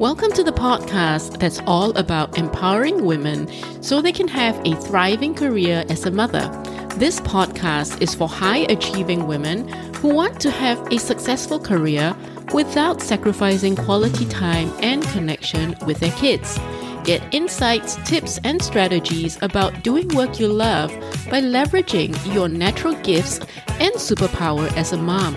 Welcome to the podcast that's all about empowering women so they can have a thriving career as a mother. This podcast is for high achieving women who want to have a successful career without sacrificing quality time and connection with their kids. Get insights, tips, and strategies about doing work you love by leveraging your natural gifts and superpower as a mom.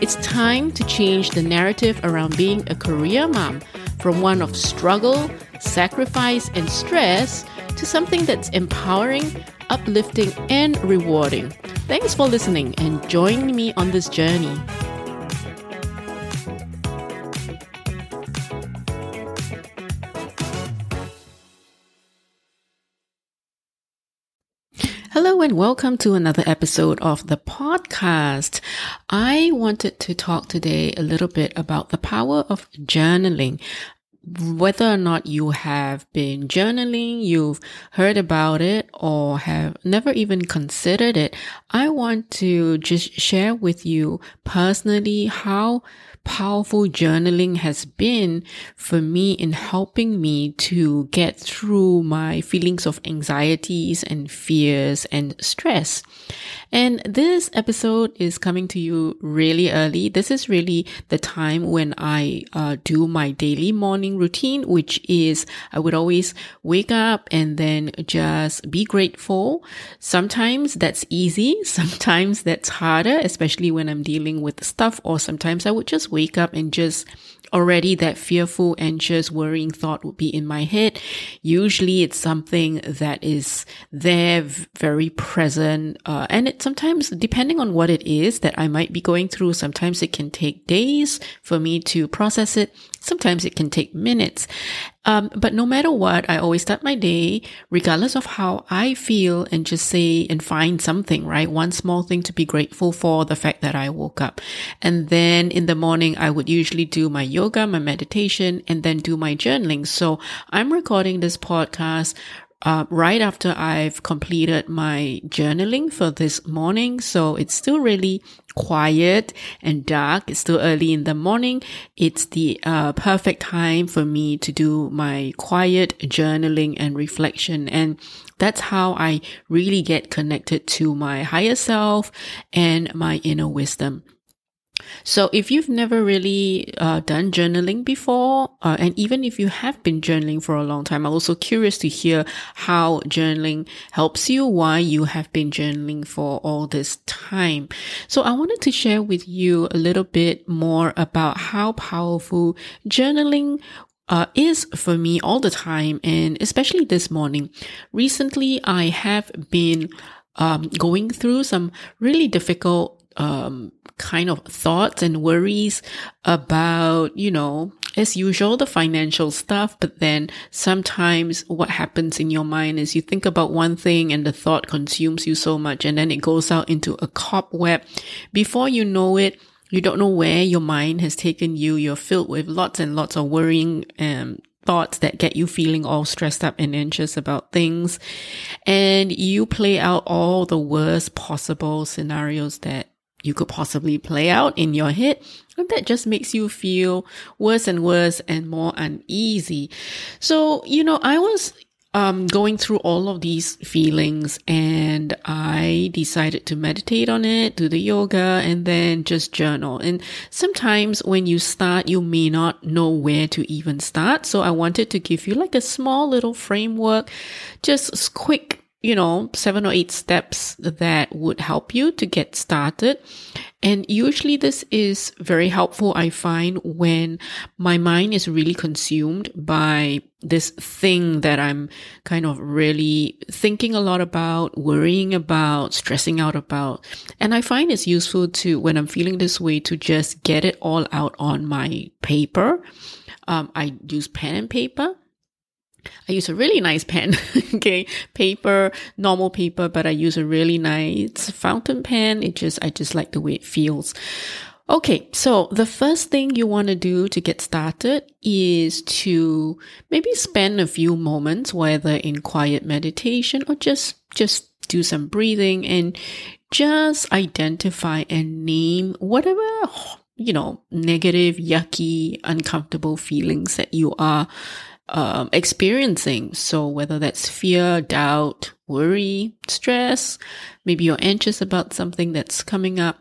It's time to change the narrative around being a career mom from one of struggle, sacrifice, and stress to something that's empowering, uplifting, and rewarding. Thanks for listening and joining me on this journey. And welcome to another episode of the podcast. I wanted to talk today a little bit about the power of journaling. Whether or not you have been journaling, you've heard about it, or have never even considered it, I want to just share with you personally how powerful journaling has been for me in helping me to get through my feelings of anxieties and fears and stress. And this episode is coming to you really early. This is really the time when I uh, do my daily morning routine, which is I would always wake up and then just be grateful. Sometimes that's easy. Sometimes that's harder, especially when I'm dealing with stuff or sometimes I would just wake up and just already that fearful, anxious, worrying thought would be in my head. Usually it's something that is there, very present. Uh, and it sometimes, depending on what it is that I might be going through, sometimes it can take days for me to process it. Sometimes it can take minutes. Um, but no matter what, I always start my day, regardless of how I feel, and just say and find something, right? One small thing to be grateful for the fact that I woke up. And then in the morning, I would usually do my yoga, my meditation, and then do my journaling. So I'm recording this podcast uh, right after I've completed my journaling for this morning. So it's still really quiet and dark. It's still early in the morning. It's the uh, perfect time for me to do my quiet journaling and reflection. And that's how I really get connected to my higher self and my inner wisdom. So if you've never really uh, done journaling before, uh, and even if you have been journaling for a long time, I'm also curious to hear how journaling helps you, why you have been journaling for all this time. So I wanted to share with you a little bit more about how powerful journaling uh, is for me all the time, and especially this morning. Recently, I have been um, going through some really difficult um, kind of thoughts and worries about, you know, as usual, the financial stuff. But then sometimes what happens in your mind is you think about one thing and the thought consumes you so much and then it goes out into a cobweb. Before you know it, you don't know where your mind has taken you. You're filled with lots and lots of worrying um, thoughts that get you feeling all stressed up and anxious about things. And you play out all the worst possible scenarios that you could possibly play out in your head. And that just makes you feel worse and worse and more uneasy. So, you know, I was um, going through all of these feelings and I decided to meditate on it, do the yoga and then just journal. And sometimes when you start, you may not know where to even start. So I wanted to give you like a small little framework, just quick you know, seven or eight steps that would help you to get started. And usually this is very helpful, I find, when my mind is really consumed by this thing that I'm kind of really thinking a lot about, worrying about, stressing out about. And I find it's useful to, when I'm feeling this way, to just get it all out on my paper. Um, I use pen and paper I use a really nice pen, okay, paper, normal paper, but I use a really nice fountain pen. It just, I just like the way it feels. Okay, so the first thing you want to do to get started is to maybe spend a few moments, whether in quiet meditation or just, just do some breathing and just identify and name whatever you know, negative, yucky, uncomfortable feelings that you are um, experiencing. So whether that's fear, doubt, worry, stress, maybe you're anxious about something that's coming up,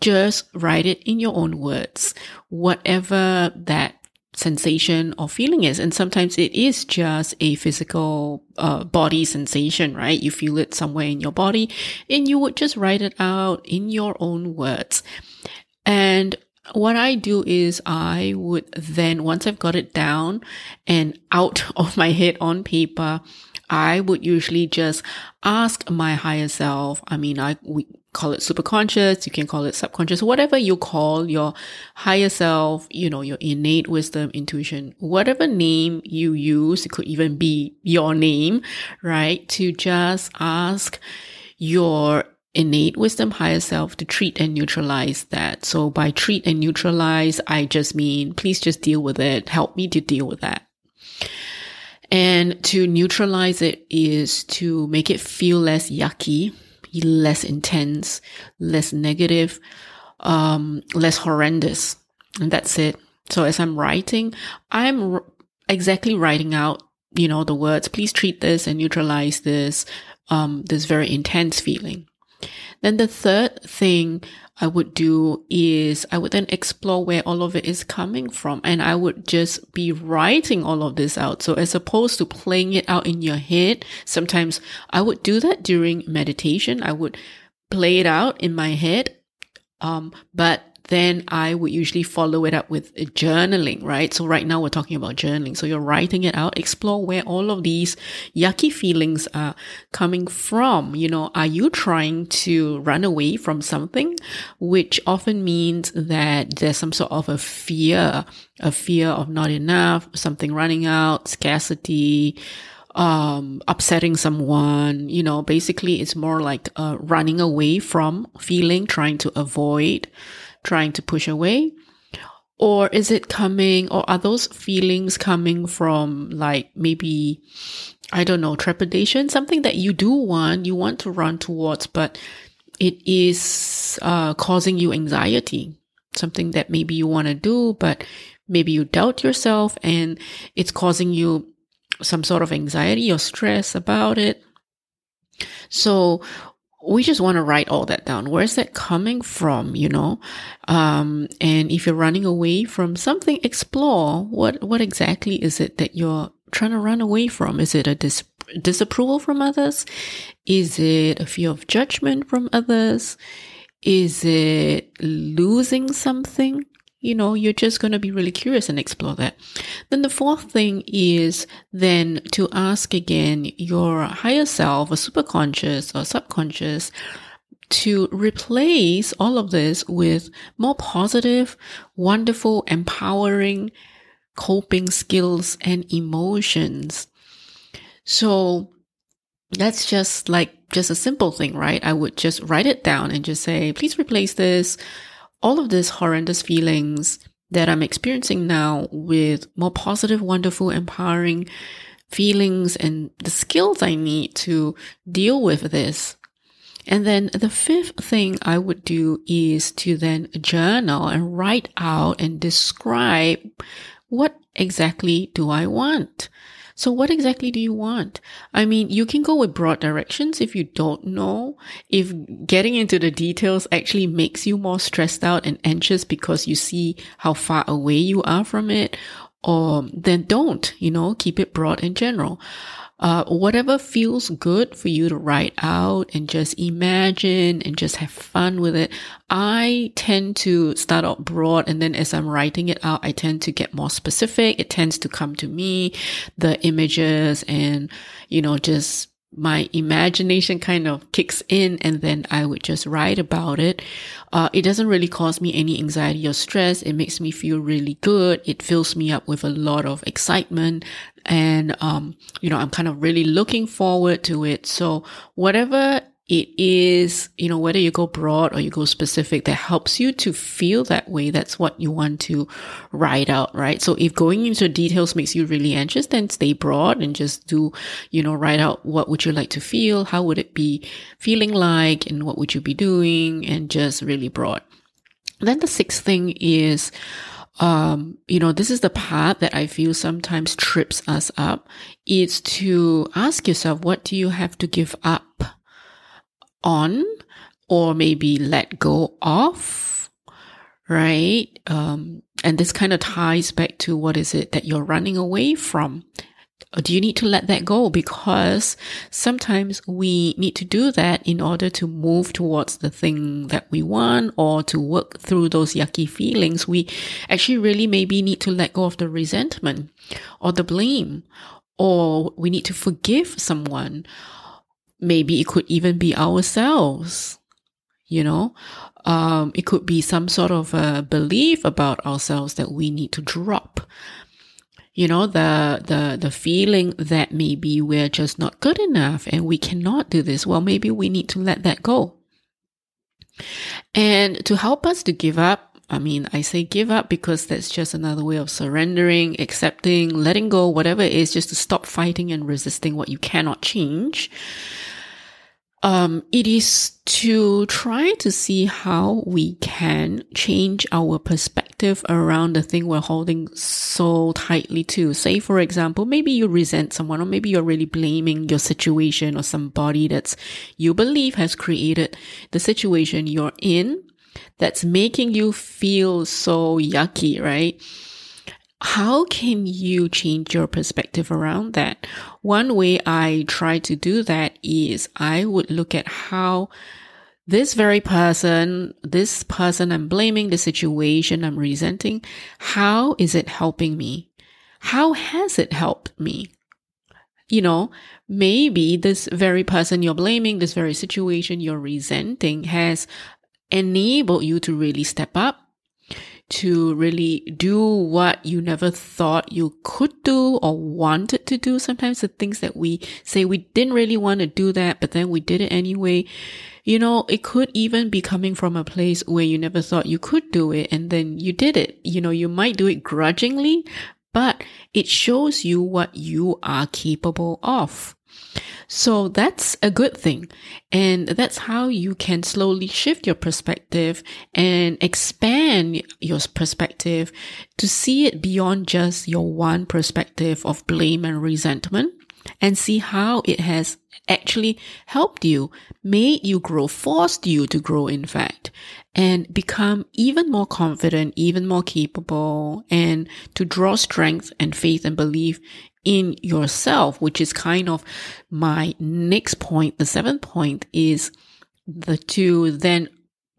just write it in your own words. Whatever that sensation or feeling is. And sometimes it is just a physical uh, body sensation, right? You feel it somewhere in your body and you would just write it out in your own words. And what I do is I would then, once I've got it down and out of my head on paper, I would usually just ask my higher self. I mean, I, we call it superconscious. You can call it subconscious, whatever you call your higher self, you know, your innate wisdom, intuition, whatever name you use. It could even be your name, right? To just ask your innate wisdom higher self to treat and neutralize that. So by treat and neutralize, I just mean, please just deal with it. Help me to deal with that. And to neutralize it is to make it feel less yucky, less intense, less negative, um, less horrendous. And that's it. So as I'm writing, I'm r- exactly writing out, you know, the words, please treat this and neutralize this, um, this very intense feeling. Then the third thing I would do is I would then explore where all of it is coming from and I would just be writing all of this out. So as opposed to playing it out in your head, sometimes I would do that during meditation. I would play it out in my head. Um, but then I would usually follow it up with journaling, right? So right now we're talking about journaling. So you're writing it out, explore where all of these yucky feelings are coming from. You know, are you trying to run away from something, which often means that there's some sort of a fear, a fear of not enough, something running out, scarcity, um, upsetting someone, you know, basically it's more like uh, running away from feeling, trying to avoid trying to push away? Or is it coming, or are those feelings coming from like maybe, I don't know, trepidation, something that you do want, you want to run towards, but it is uh, causing you anxiety, something that maybe you want to do, but maybe you doubt yourself and it's causing you some sort of anxiety or stress about it. So we just want to write all that down. Where's that coming from? You know, um, and if you're running away from something, explore what what exactly is it that you're trying to run away from? Is it a dis- disapproval from others? Is it a fear of judgment from others? Is it losing something? You know, you're just going to be really curious and explore that. Then the fourth thing is then to ask again your higher self or superconscious or subconscious to replace all of this with more positive, wonderful, empowering coping skills and emotions. So that's just like just a simple thing, right? I would just write it down and just say, please replace this all of these horrendous feelings that I'm experiencing now with more positive, wonderful, empowering feelings and the skills I need to deal with this. And then the fifth thing I would do is to then journal and write out and describe what exactly do I want? So what exactly do you want? I mean, you can go with broad directions if you don't know. If getting into the details actually makes you more stressed out and anxious because you see how far away you are from it, or then don't, you know, keep it broad and general uh, whatever feels good for you to write out and just imagine and just have fun with it. I tend to start out broad and then as I'm writing it out, I tend to get more specific. It tends to come to me, the images and, you know, just my imagination kind of kicks in and then I would just write about it. Uh, it doesn't really cause me any anxiety or stress. It makes me feel really good. It fills me up with a lot of excitement. And, um, you know, I'm kind of really looking forward to it. So whatever it is, you know, whether you go broad or you go specific that helps you to feel that way. That's what you want to write out, right? So if going into details makes you really anxious, then stay broad and just do, you know, write out what would you like to feel? How would it be feeling like? And what would you be doing? And just really broad. Then the sixth thing is, um, you know, this is the part that I feel sometimes trips us up. Is to ask yourself, what do you have to give up on or maybe let go of? Right? Um, and this kind of ties back to what is it that you're running away from? Or do you need to let that go? Because sometimes we need to do that in order to move towards the thing that we want or to work through those yucky feelings. We actually really maybe need to let go of the resentment or the blame, or we need to forgive someone. Maybe it could even be ourselves, you know, um, it could be some sort of a belief about ourselves that we need to drop you know, the, the, the feeling that maybe we're just not good enough and we cannot do this. Well, maybe we need to let that go. And to help us to give up, I mean, I say give up because that's just another way of surrendering, accepting, letting go, whatever it is, just to stop fighting and resisting what you cannot change um, it is to try to see how we can change our perspective around the thing we're holding so tightly to. Say, for example, maybe you resent someone, or maybe you're really blaming your situation or somebody that's you believe has created the situation you're in that's making you feel so yucky, right? how can you change your perspective around that? One way I try to do that is I would look at how this very person, this person I'm blaming, the situation I'm resenting, how is it helping me? How has it helped me? You know, maybe this very person you're blaming, this very situation you're resenting has enabled you to really step up to really do what you never thought you could do or wanted to do. Sometimes the things that we say we didn't really want to do that, but then we did it anyway. You know, it could even be coming from a place where you never thought you could do it and then you did it. You know, you might do it grudgingly, but it shows you what you are capable of. So that's a good thing. And that's how you can slowly shift your perspective and expand your perspective to see it beyond just your one perspective of blame and resentment and see how it has actually helped you, made you grow, forced you to grow, in fact, and become even more confident, even more capable, and to draw strength and faith and belief in yourself, which is kind of my next point. The seventh point is the to then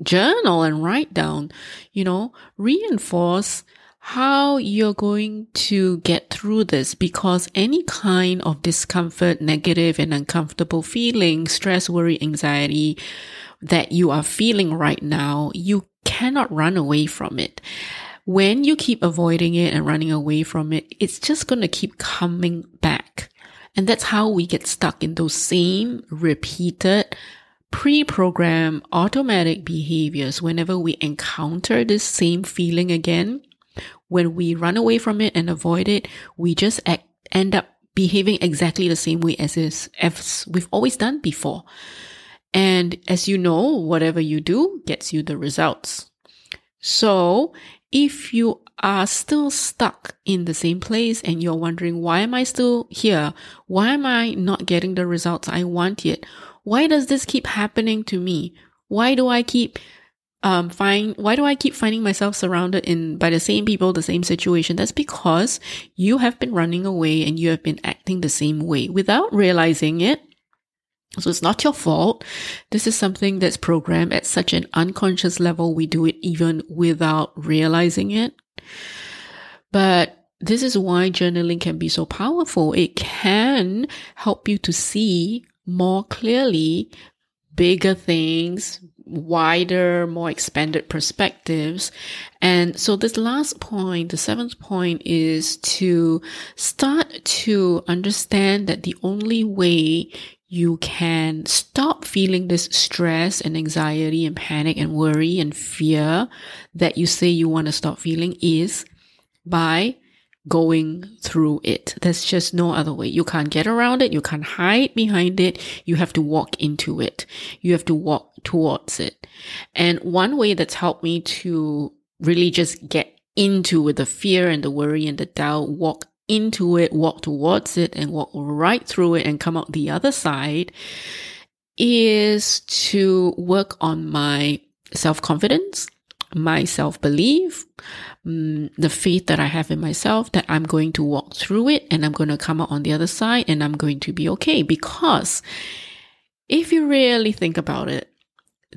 journal and write down, you know, reinforce how you're going to get through this because any kind of discomfort, negative and uncomfortable feeling, stress, worry, anxiety that you are feeling right now, you cannot run away from it when you keep avoiding it and running away from it, it's just going to keep coming back. And that's how we get stuck in those same repeated pre-programmed automatic behaviors whenever we encounter this same feeling again. When we run away from it and avoid it, we just act, end up behaving exactly the same way as, is, as we've always done before. And as you know, whatever you do gets you the results. So if you are still stuck in the same place and you're wondering, why am I still here? Why am I not getting the results I want yet? Why does this keep happening to me? Why do I keep um find why do I keep finding myself surrounded in by the same people, the same situation? That's because you have been running away and you have been acting the same way without realizing it. So it's not your fault. This is something that's programmed at such an unconscious level. We do it even without realizing it. But this is why journaling can be so powerful. It can help you to see more clearly bigger things, wider, more expanded perspectives. And so this last point, the seventh point is to start to understand that the only way you can stop feeling this stress and anxiety and panic and worry and fear that you say you want to stop feeling is by going through it. There's just no other way. You can't get around it. You can't hide behind it. You have to walk into it. You have to walk towards it. And one way that's helped me to really just get into with the fear and the worry and the doubt, walk into it, walk towards it and walk right through it and come out the other side is to work on my self confidence, my self belief, um, the faith that I have in myself that I'm going to walk through it and I'm going to come out on the other side and I'm going to be okay. Because if you really think about it,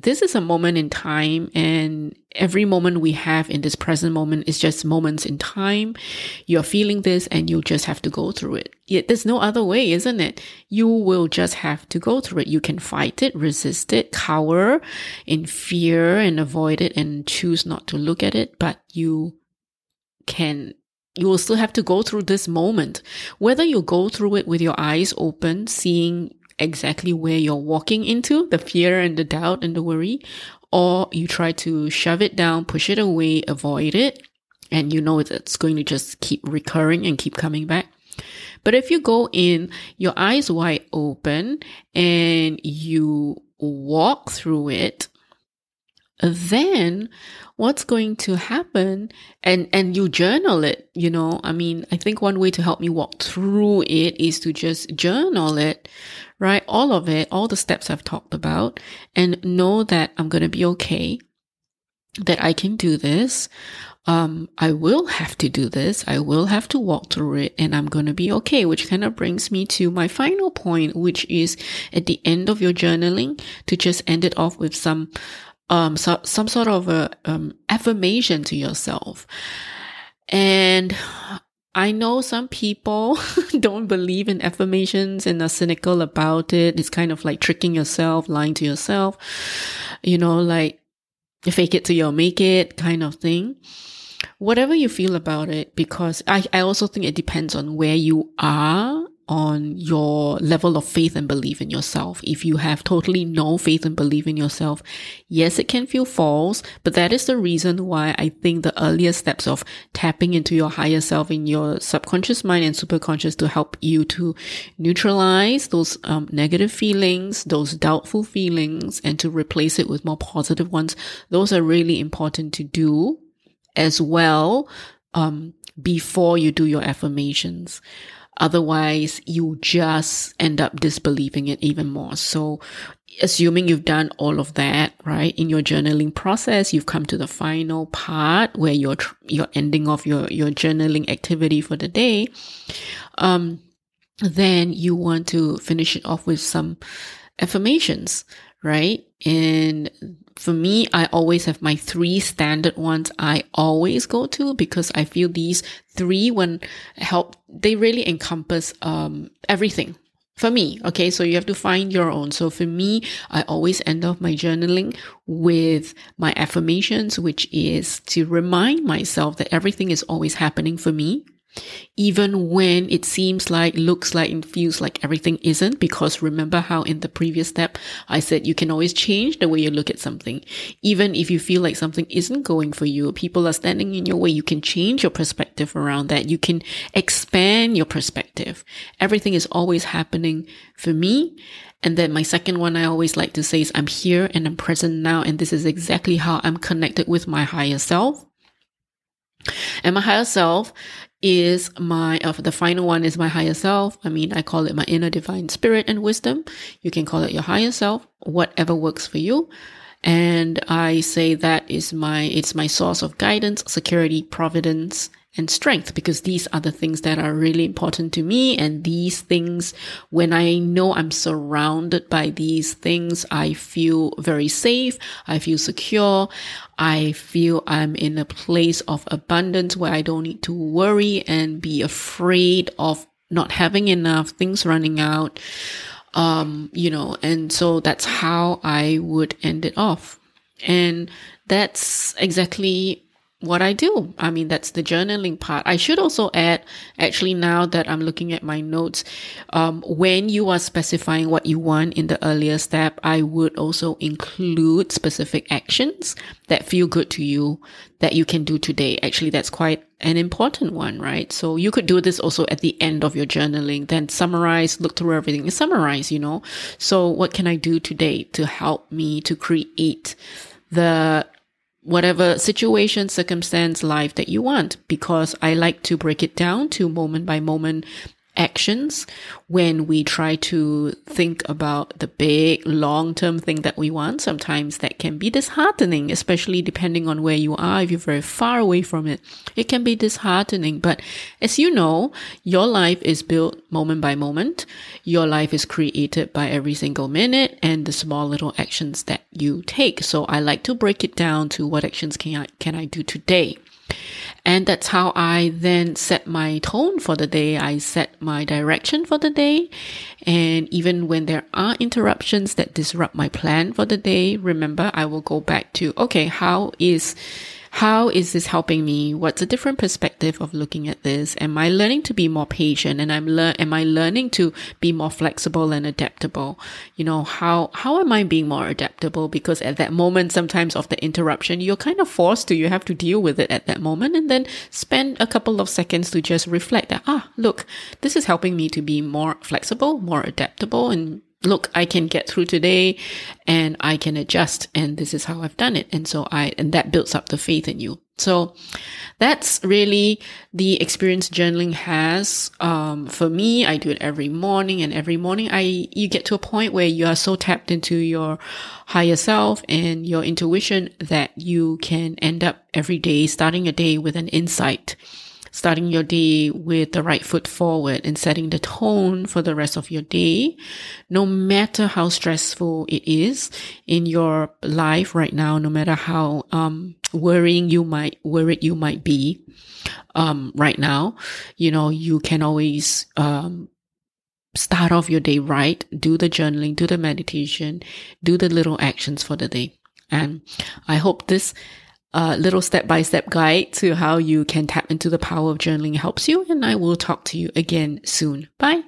this is a moment in time and every moment we have in this present moment is just moments in time. You're feeling this and you just have to go through it. Yet there's no other way, isn't it? You will just have to go through it. You can fight it, resist it, cower in fear and avoid it and choose not to look at it, but you can you will still have to go through this moment. Whether you go through it with your eyes open, seeing exactly where you're walking into the fear and the doubt and the worry, or you try to shove it down, push it away, avoid it, and you know it's going to just keep recurring and keep coming back. But if you go in, your eyes wide open and you walk through it, then what's going to happen and and you journal it you know i mean i think one way to help me walk through it is to just journal it right all of it all the steps i've talked about and know that i'm going to be okay that i can do this um, I will have to do this. I will have to walk through it and I'm going to be okay, which kind of brings me to my final point, which is at the end of your journaling to just end it off with some um, so, some sort of a, um, affirmation to yourself. And I know some people don't believe in affirmations and are cynical about it. It's kind of like tricking yourself, lying to yourself, you know, like fake it till you make it kind of thing. Whatever you feel about it, because I, I also think it depends on where you are on your level of faith and belief in yourself. If you have totally no faith and belief in yourself, yes, it can feel false, but that is the reason why I think the earlier steps of tapping into your higher self in your subconscious mind and superconscious to help you to neutralize those um, negative feelings, those doubtful feelings, and to replace it with more positive ones. Those are really important to do as well um, before you do your affirmations. Otherwise, you just end up disbelieving it even more. So assuming you've done all of that, right? In your journaling process, you've come to the final part where you're, you're ending off your, your journaling activity for the day. Um, then you want to finish it off with some affirmations, right? And for me, I always have my three standard ones I always go to because I feel these three when help, they really encompass, um, everything for me. Okay. So you have to find your own. So for me, I always end off my journaling with my affirmations, which is to remind myself that everything is always happening for me even when it seems like, looks like, and feels like everything isn't. Because remember how in the previous step I said you can always change the way you look at something. Even if you feel like something isn't going for you, people are standing in your way, you can change your perspective around that. You can expand your perspective. Everything is always happening for me. And then my second one I always like to say is I'm here and I'm present now. And this is exactly how I'm connected with my higher self. And my higher self is my, uh, the final one is my higher self. I mean, I call it my inner divine spirit and wisdom. You can call it your higher self, whatever works for you. And I say that is my, it's my source of guidance, security, providence, and strength because these are the things that are really important to me. And these things, when I know I'm surrounded by these things, I feel very safe. I feel secure. I feel I'm in a place of abundance where I don't need to worry and be afraid of not having enough, things running out. Um, you know, and so that's how I would end it off. And that's exactly what I do. I mean, that's the journaling part. I should also add, actually, now that I'm looking at my notes, um, when you are specifying what you want in the earlier step, I would also include specific actions that feel good to you that you can do today. Actually, that's quite an important one, right? So you could do this also at the end of your journaling, then summarize, look through everything and summarize, you know? So what can I do today to help me to create the whatever situation, circumstance, life that you want, because I like to break it down to moment by moment actions when we try to think about the big long term thing that we want. Sometimes that can be disheartening, especially depending on where you are. If you're very far away from it, it can be disheartening. But as you know, your life is built moment by moment. Your life is created by every single minute and the small little actions that you take. So I like to break it down to what actions can I, can I do today? And that's how I then set my tone for the day. I set my direction for the day. And even when there are interruptions that disrupt my plan for the day, remember, I will go back to, okay, how is how is this helping me? What's a different perspective of looking at this? Am I learning to be more patient and I'm learn, am I learning to be more flexible and adaptable? You know, how, how am I being more adaptable? Because at that moment, sometimes of the interruption, you're kind of forced to, you have to deal with it at that moment and then spend a couple of seconds to just reflect that, ah, look, this is helping me to be more flexible, more adaptable and look, I can get through today and I can adjust and this is how I've done it. And so I, and that builds up the faith in you. So that's really the experience journaling has. Um, for me, I do it every morning and every morning I, you get to a point where you are so tapped into your higher self and your intuition that you can end up every day starting a day with an insight starting your day with the right foot forward and setting the tone for the rest of your day, no matter how stressful it is in your life right now, no matter how, um, worrying you might, worried you might be, um, right now, you know, you can always, um, start off your day right, do the journaling, do the meditation, do the little actions for the day. And I hope this a little step by step guide to how you can tap into the power of journaling helps you. And I will talk to you again soon. Bye.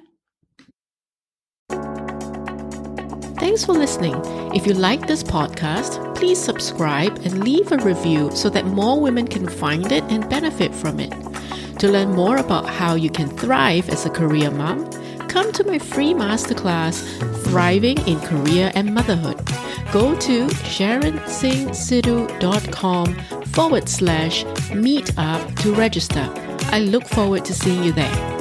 Thanks for listening. If you like this podcast, please subscribe and leave a review so that more women can find it and benefit from it. To learn more about how you can thrive as a career mom, come to my free masterclass, Thriving in Career and Motherhood go to sharonsinghsidhu.com forward slash meetup to register. I look forward to seeing you there.